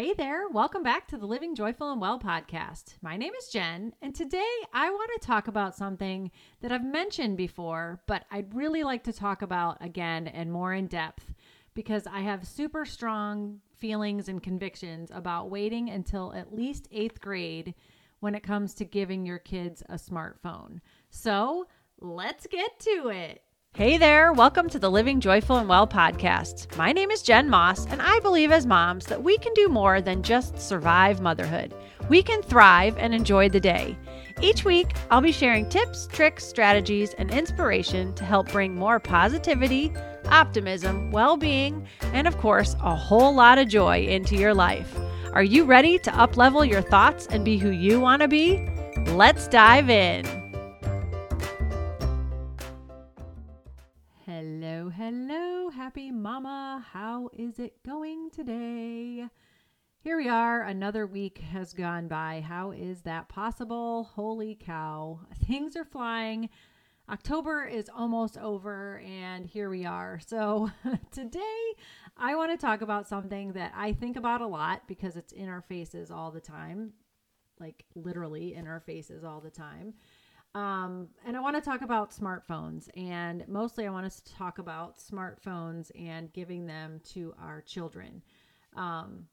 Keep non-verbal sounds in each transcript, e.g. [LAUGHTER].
Hey there, welcome back to the Living Joyful and Well podcast. My name is Jen, and today I want to talk about something that I've mentioned before, but I'd really like to talk about again and more in depth because I have super strong feelings and convictions about waiting until at least eighth grade when it comes to giving your kids a smartphone. So let's get to it. Hey there, welcome to the Living Joyful and Well podcast. My name is Jen Moss, and I believe as moms that we can do more than just survive motherhood. We can thrive and enjoy the day. Each week, I'll be sharing tips, tricks, strategies, and inspiration to help bring more positivity, optimism, well being, and of course, a whole lot of joy into your life. Are you ready to uplevel your thoughts and be who you want to be? Let's dive in. Happy mama. How is it going today? Here we are. Another week has gone by. How is that possible? Holy cow. Things are flying. October is almost over, and here we are. So, [LAUGHS] today I want to talk about something that I think about a lot because it's in our faces all the time like literally in our faces all the time. Um, and I want to talk about smartphones, and mostly I want us to talk about smartphones and giving them to our children. Um,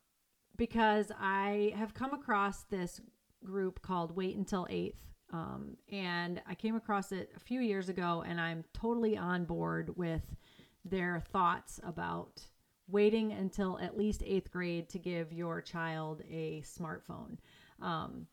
because I have come across this group called Wait Until Eighth. Um, and I came across it a few years ago, and I'm totally on board with their thoughts about waiting until at least eighth grade to give your child a smartphone. Um,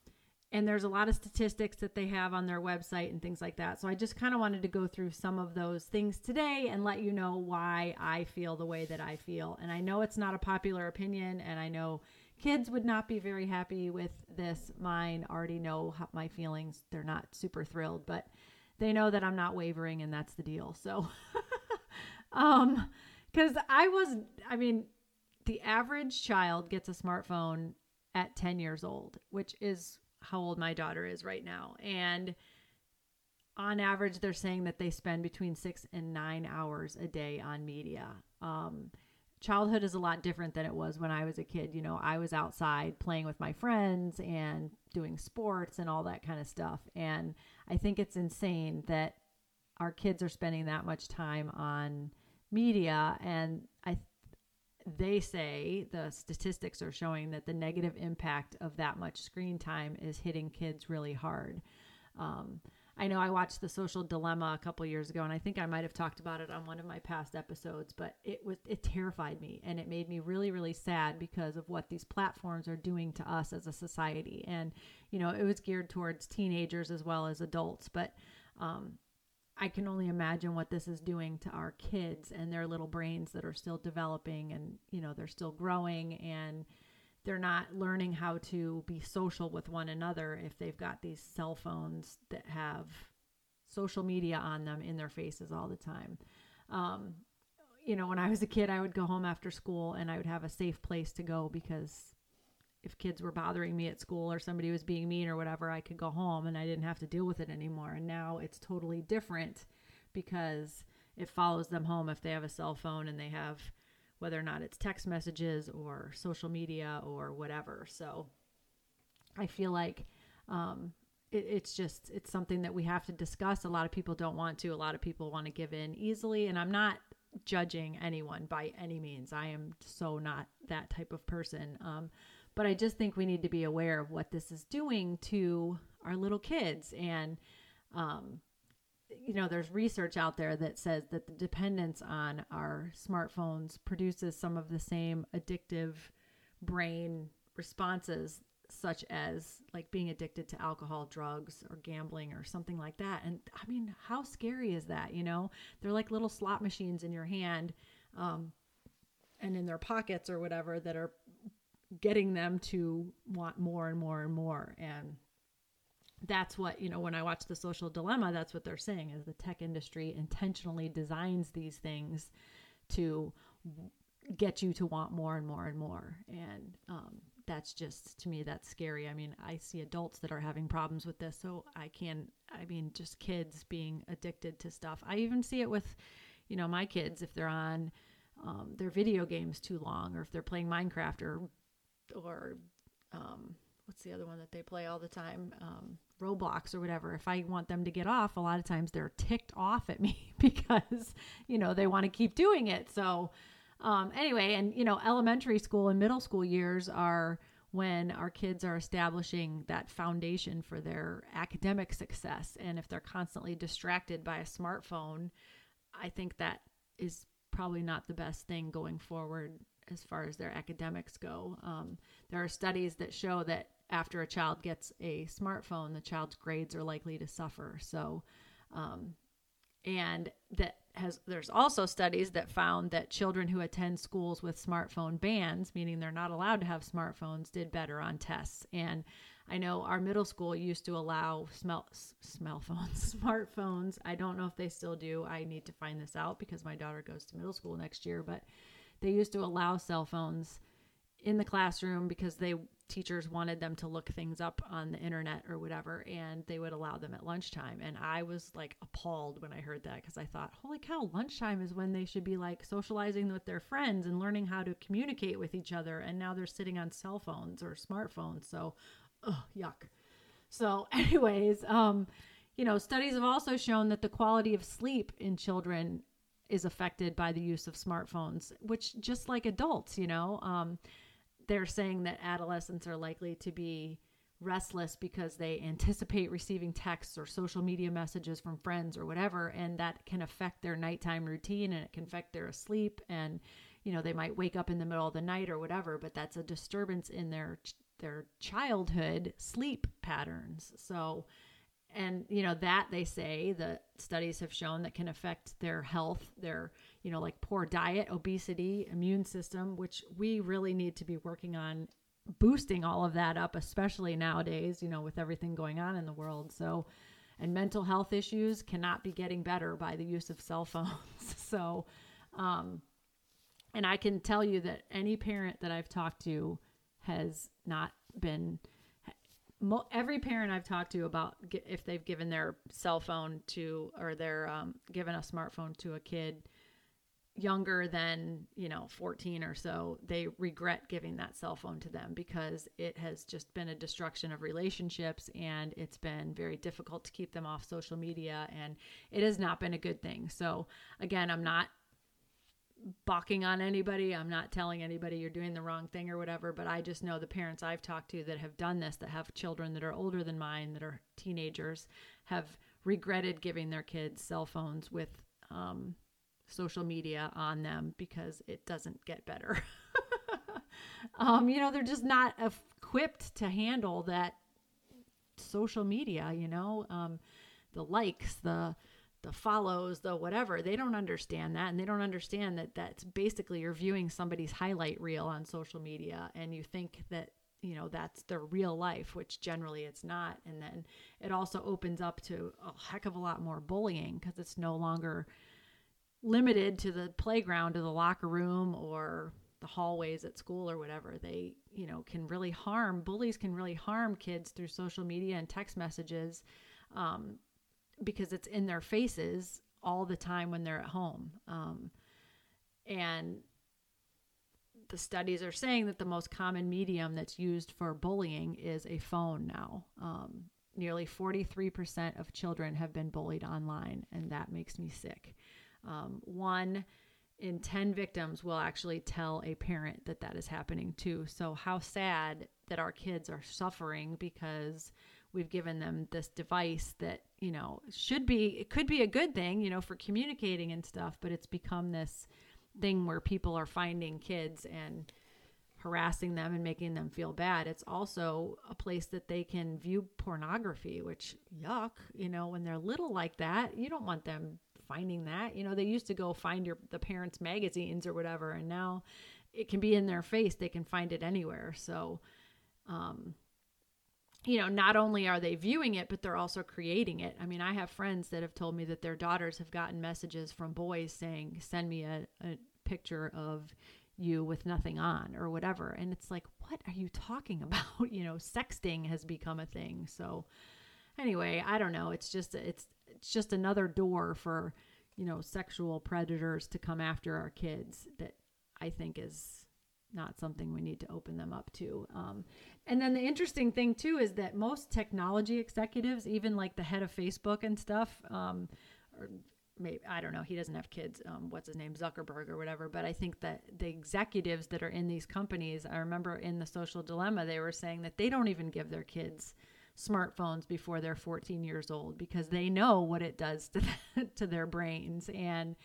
and there's a lot of statistics that they have on their website and things like that. So I just kind of wanted to go through some of those things today and let you know why I feel the way that I feel. And I know it's not a popular opinion, and I know kids would not be very happy with this. Mine already know my feelings. They're not super thrilled, but they know that I'm not wavering, and that's the deal. So, [LAUGHS] um, because I was, I mean, the average child gets a smartphone at 10 years old, which is how old my daughter is right now. And on average, they're saying that they spend between six and nine hours a day on media. Um, childhood is a lot different than it was when I was a kid. You know, I was outside playing with my friends and doing sports and all that kind of stuff. And I think it's insane that our kids are spending that much time on media. And they say the statistics are showing that the negative impact of that much screen time is hitting kids really hard. Um, I know I watched The Social Dilemma a couple years ago, and I think I might have talked about it on one of my past episodes. But it was it terrified me, and it made me really really sad because of what these platforms are doing to us as a society. And you know, it was geared towards teenagers as well as adults, but um, I can only imagine what this is doing to our kids and their little brains that are still developing and, you know, they're still growing and they're not learning how to be social with one another if they've got these cell phones that have social media on them in their faces all the time. Um, you know, when I was a kid, I would go home after school and I would have a safe place to go because if kids were bothering me at school or somebody was being mean or whatever, I could go home and I didn't have to deal with it anymore. And now it's totally different because it follows them home if they have a cell phone and they have whether or not it's text messages or social media or whatever. So I feel like um, it, it's just it's something that we have to discuss. A lot of people don't want to. A lot of people want to give in easily, and I'm not judging anyone by any means. I am so not that type of person. Um, but I just think we need to be aware of what this is doing to our little kids. And, um, you know, there's research out there that says that the dependence on our smartphones produces some of the same addictive brain responses, such as like being addicted to alcohol, drugs, or gambling, or something like that. And I mean, how scary is that? You know, they're like little slot machines in your hand. Um, and in their pockets or whatever that are getting them to want more and more and more. And that's what you know when i watch the social dilemma that's what they're saying is the tech industry intentionally designs these things to get you to want more and more and more. And um, that's just to me that's scary. I mean i see adults that are having problems with this so i can i mean just kids being addicted to stuff. I even see it with you know my kids if they're on um, their video games too long or if they're playing minecraft or or um, what's the other one that they play all the time? Um, Roblox or whatever. If I want them to get off, a lot of times they're ticked off at me [LAUGHS] because, you know, they want to keep doing it. So, um, anyway, and, you know, elementary school and middle school years are when our kids are establishing that foundation for their academic success. And if they're constantly distracted by a smartphone, I think that is probably not the best thing going forward as far as their academics go. Um, there are studies that show that after a child gets a smartphone, the child's grades are likely to suffer. So, um, and that has there's also studies that found that children who attend schools with smartphone bans, meaning they're not allowed to have smartphones, did better on tests. And I know our middle school used to allow smell smell phones, [LAUGHS] smartphones. I don't know if they still do. I need to find this out because my daughter goes to middle school next year, but they used to allow cell phones in the classroom because they teachers wanted them to look things up on the internet or whatever and they would allow them at lunchtime. And i was like appalled when i heard that because i thought holy cow lunchtime is when they should be like socializing with their friends and learning how to communicate with each other and now they're sitting on cell phones or smartphones so ugh, yuck. So [LAUGHS] anyways um you know studies have also shown that the quality of sleep in children is affected by the use of smartphones which just like adults you know um they're saying that adolescents are likely to be restless because they anticipate receiving texts or social media messages from friends or whatever and that can affect their nighttime routine and it can affect their sleep and you know they might wake up in the middle of the night or whatever but that's a disturbance in their their childhood sleep patterns. So and you know that they say the studies have shown that can affect their health their you know like poor diet obesity immune system which we really need to be working on boosting all of that up especially nowadays you know with everything going on in the world. So and mental health issues cannot be getting better by the use of cell phones. [LAUGHS] So um and i can tell you that any parent that i've talked to has not been mo- every parent I've talked to about if they've given their cell phone to or they're um, given a smartphone to a kid younger than you know 14 or so they regret giving that cell phone to them because it has just been a destruction of relationships and it's been very difficult to keep them off social media and it has not been a good thing. So again i'm not balking on anybody. I'm not telling anybody you're doing the wrong thing or whatever, but I just know the parents I've talked to that have done this, that have children that are older than mine, that are teenagers, have regretted giving their kids cell phones with um, social media on them because it doesn't get better. [LAUGHS] um, you know, they're just not equipped to handle that social media, you know, um, the likes, the the follows, the whatever, they don't understand that. And they don't understand that that's basically you're viewing somebody's highlight reel on social media and you think that, you know, that's their real life, which generally it's not. And then it also opens up to a heck of a lot more bullying because it's no longer limited to the playground or the locker room or the hallways at school or whatever. They, you know, can really harm, bullies can really harm kids through social media and text messages. Um, because it's in their faces all the time when they're at home. Um, and the studies are saying that the most common medium that's used for bullying is a phone now. Um, nearly 43% of children have been bullied online, and that makes me sick. Um, one in 10 victims will actually tell a parent that that is happening too. So, how sad that our kids are suffering because we've given them this device that you know should be it could be a good thing you know for communicating and stuff but it's become this thing where people are finding kids and harassing them and making them feel bad. It's also a place that they can view pornography which yuck you know when they're little like that you don't want them finding that. You know they used to go find your the parents magazines or whatever and now it can be in their face. They can find it anywhere. So um you know, not only are they viewing it, but they're also creating it. I mean, I have friends that have told me that their daughters have gotten messages from boys saying, send me a, a picture of you with nothing on or whatever. And it's like, what are you talking [LAUGHS] about? you know, sexting has become a thing. So anyway, I don't know. It's just, it's, it's just another door for, you know, sexual predators to come after our kids that I think is not something we need to open them up to. Um, and then the interesting thing too is that most technology executives, even like the head of Facebook and stuff, um, or maybe I don't know, he doesn't have kids. Um, what's his name, Zuckerberg or whatever. But I think that the executives that are in these companies, I remember in the Social Dilemma, they were saying that they don't even give their kids smartphones before they're 14 years old because they know what it does to [LAUGHS] to their brains and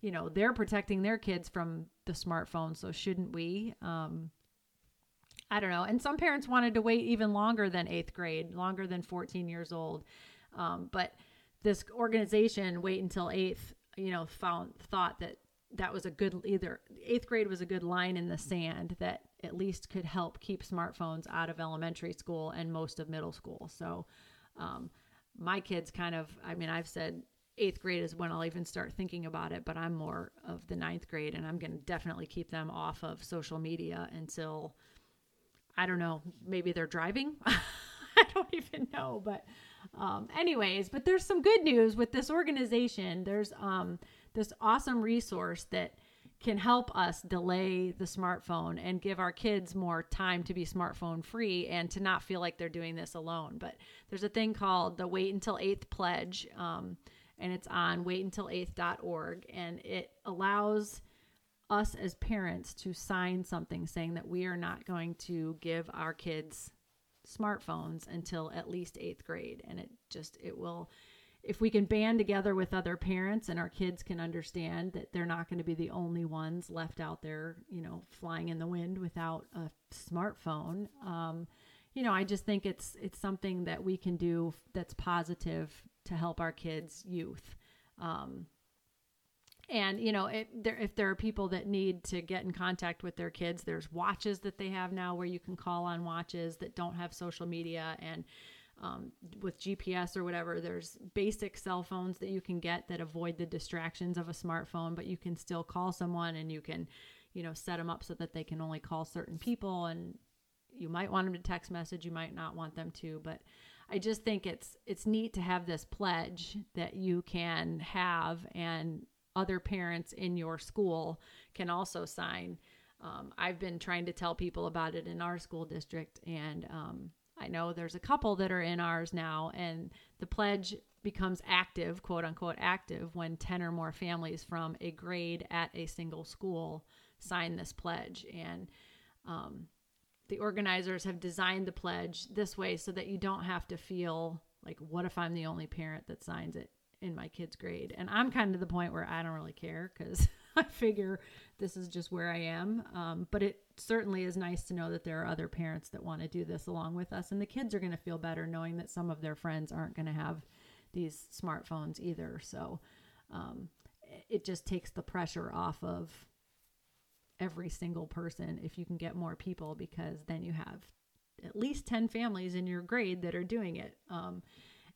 you know they're protecting their kids from the smartphone so shouldn't we? Um, i don't know. And some parents wanted to wait even longer than eighth grade longer than 14 years old. Um, but this organization wait until eighth you know found thought that that was a good either eighth grade was a good line in the sand that at least could help keep smartphones out of elementary school and most of middle school. So um, my kids kind of i mean i've said eighth grade is when i'll even start thinking about it but i'm more of the ninth grade and i'm going to definitely keep them off of social media until i don't know maybe they're driving [LAUGHS] i don't even know but um, anyways, but there's some good news with this organization. There's um, this awesome resource that can help us delay the smartphone and give our kids more time to be smartphone free and to not feel like they're doing this alone. But there's a thing called the Wait Until 8th Pledge, um, and it's on waituntil8th.org, and it allows us as parents to sign something saying that we are not going to give our kids smartphones until at least eighth grade. And it just, it will, if we can band together with other parents and our kids can understand that they're not going to be the only ones left out there, you know, flying in the wind without a smartphone. Um, you know, I just think it's it's something that we can do that's positive to help our kids' youth. Um, and you know there, if there are people that need to get in contact with their kids there's watches that they have now where you can call on watches that don't have social media and um, with gps or whatever there's basic cell phones that you can get that avoid the distractions of a smartphone but you can still call someone and you can you know set them up so that they can only call certain people and you might want them to text message you might not want them to but I just think it's it's neat to have this pledge that you can have and other parents in your school can also sign. Um, I've been trying to tell people about it in our school district, and um, I know there's a couple that are in ours now, and the pledge becomes active, quote unquote, active when 10 or more families from a grade at a single school sign this pledge. And um, the organizers have designed the pledge this way so that you don't have to feel like, what if I'm the only parent that signs it? in my kids' grade. And I'm kind of to the point where I don't really care because [LAUGHS] I figure this is just where I am. Um, but it certainly is nice to know that there are other parents that want to do this along with us. And the kids are going to feel better knowing that some of their friends aren't going to have these smartphones either. So um, it just takes the pressure off of every single person if you can get more people because then you have at least 10 families in your grade that are doing it. Um,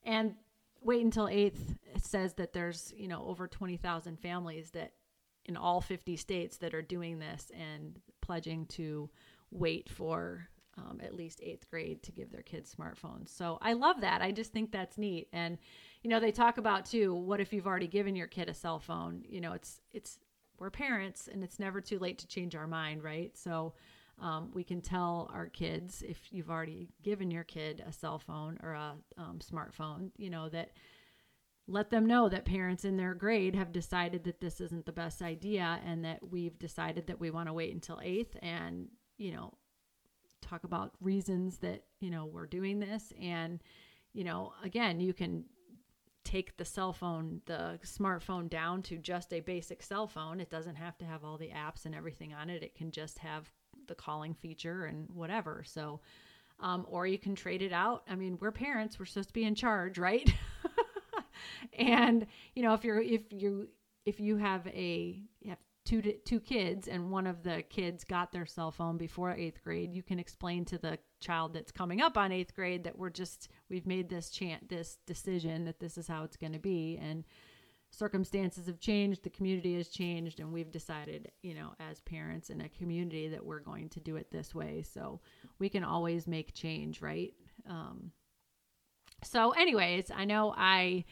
and wait until 8th it says that there's you know over 20,000 families that in all 50 states that are doing this and pledging to wait for um, at least eighth grade to give their kids smartphones. So I love that. I just think that's neat. And you know, they talk about too. What if you've already given your kid a cell phone? You know, it's it's we're parents, and it's never too late to change our mind, right? So um, we can tell our kids if you've already given your kid a cell phone or a um, smartphone, you know, that let them know that parents in their grade have decided that this isn't the best idea and that we've decided that we want to wait until eighth and, you know, talk about reasons that, you know, we're doing this. And, you know, again, you can take the cell phone, the smartphone down to just a basic cell phone. It doesn't have to have all the apps and everything on it. It can just have the calling feature and whatever. So, um, or you can trade it out. I mean, we're parents; we're supposed to be in charge, right? [LAUGHS] and you know, if you're if you if you have a you have two two kids and one of the kids got their cell phone before eighth grade, you can explain to the child that's coming up on eighth grade that we're just we've made this chant this decision that this is how it's going to be and circumstances have changed, the community has changed, and we've decided, you know, as parents in a community that we're going to do it this way. So we can always make change, right? Um, so, anyways, I know I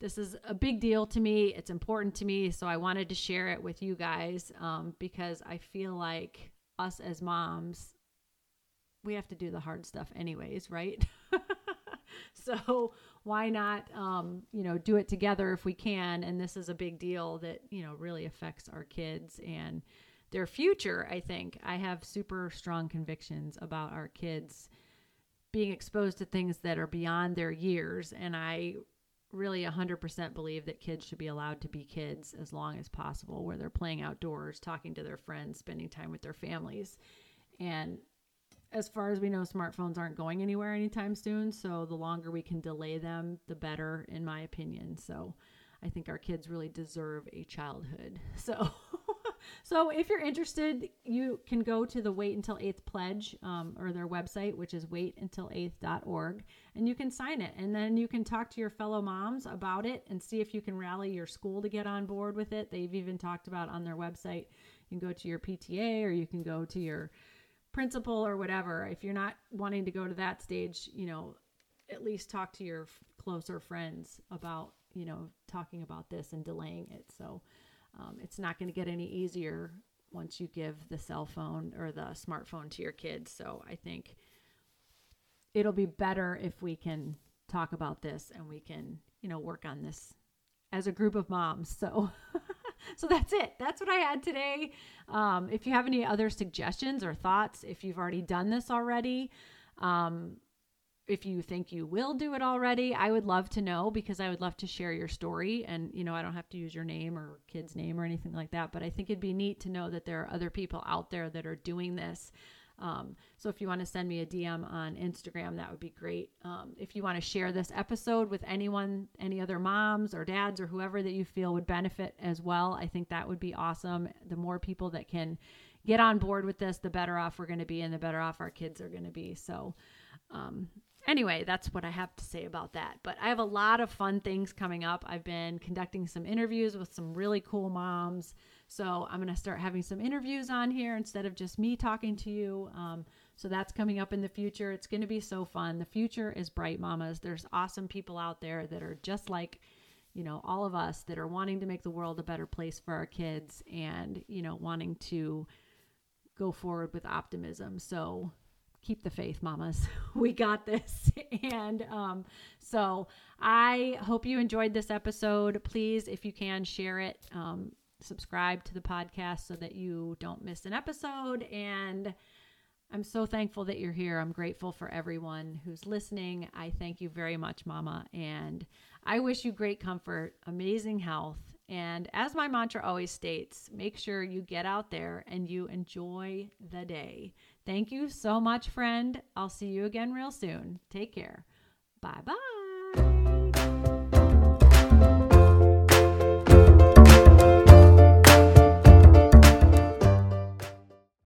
this is a big deal to me. It's important to me, so I wanted to share it with you guys um, because I feel like us as moms, we have to do the hard stuff anyways, right? [LAUGHS] so why not, um, you know, do it together if we can? And this is a big deal that, you know, really affects our kids and their future. I think I have super strong convictions about our kids being exposed to things that are beyond their years. And I really 100% believe that kids should be allowed to be kids as long as possible, where they're playing outdoors, talking to their friends, spending time with their families. And as far as we know, smartphones aren't going anywhere anytime soon. So the longer we can delay them, the better, in my opinion. So I think our kids really deserve a childhood. [LAUGHS] So. so if you're interested, you can go to the Wait Until 8th Pledge um, or their website, which is waituntil8th.org, and you can sign it. And then you can talk to your fellow moms about it and see if you can rally your school to get on board with it. They've even talked about on their website, you can go to your PTA or you can go to your principal or whatever. If you're not wanting to go to that stage, you know, at least talk to your closer friends about, you know, talking about this and delaying it. So, um, it's not going to get any easier once you give the cell phone or the smartphone to your kids. So I think it'll be better if we can talk about this and we can, you know, work on this as a group of moms. So [LAUGHS] [LAUGHS] so that's it. That's what I had today. Um, if you have any other suggestions or thoughts, if you've already done this already, um, if you think you will do it already, I would love to know because I would love to share your story. And, you know, I don't have to use your name or kid's name or anything like that, but I think it'd be neat to know that there are other people out there that are doing this. Um, so if you want to send me a DM on Instagram, that would be great. Um, if you want to share this episode with anyone, any other moms or dads or whoever that you feel would benefit as well, I think that would be awesome. The more people that can get on board with this, the better off we're going to be and the better off our kids are going to be. So, um, anyway, that's what I have to say about that. But I have a lot of fun things coming up. I've been conducting some interviews with some really cool moms. So I'm going to start having some interviews on here instead of just me talking to you. Um, so that's coming up in the future. It's going to be so fun. The future is bright, mamas. There's awesome people out there that are just like, you know, all of us that are wanting to make the world a better place for our kids and, you know, wanting to go forward with optimism. So keep the faith, mamas. [LAUGHS] We got this. [LAUGHS] and um, so I hope you enjoyed this episode. Please, if you can, share it. Um, subscribe to the podcast so that you don't miss an episode. And I'm so thankful that you're here. I'm grateful for everyone who's listening. I thank you very much, Mama. And I wish you great comfort, amazing health. And as my mantra always states, make sure you get out there and you enjoy the day. Thank you so much, friend. I'll see you again real soon. Take care. Bye bye.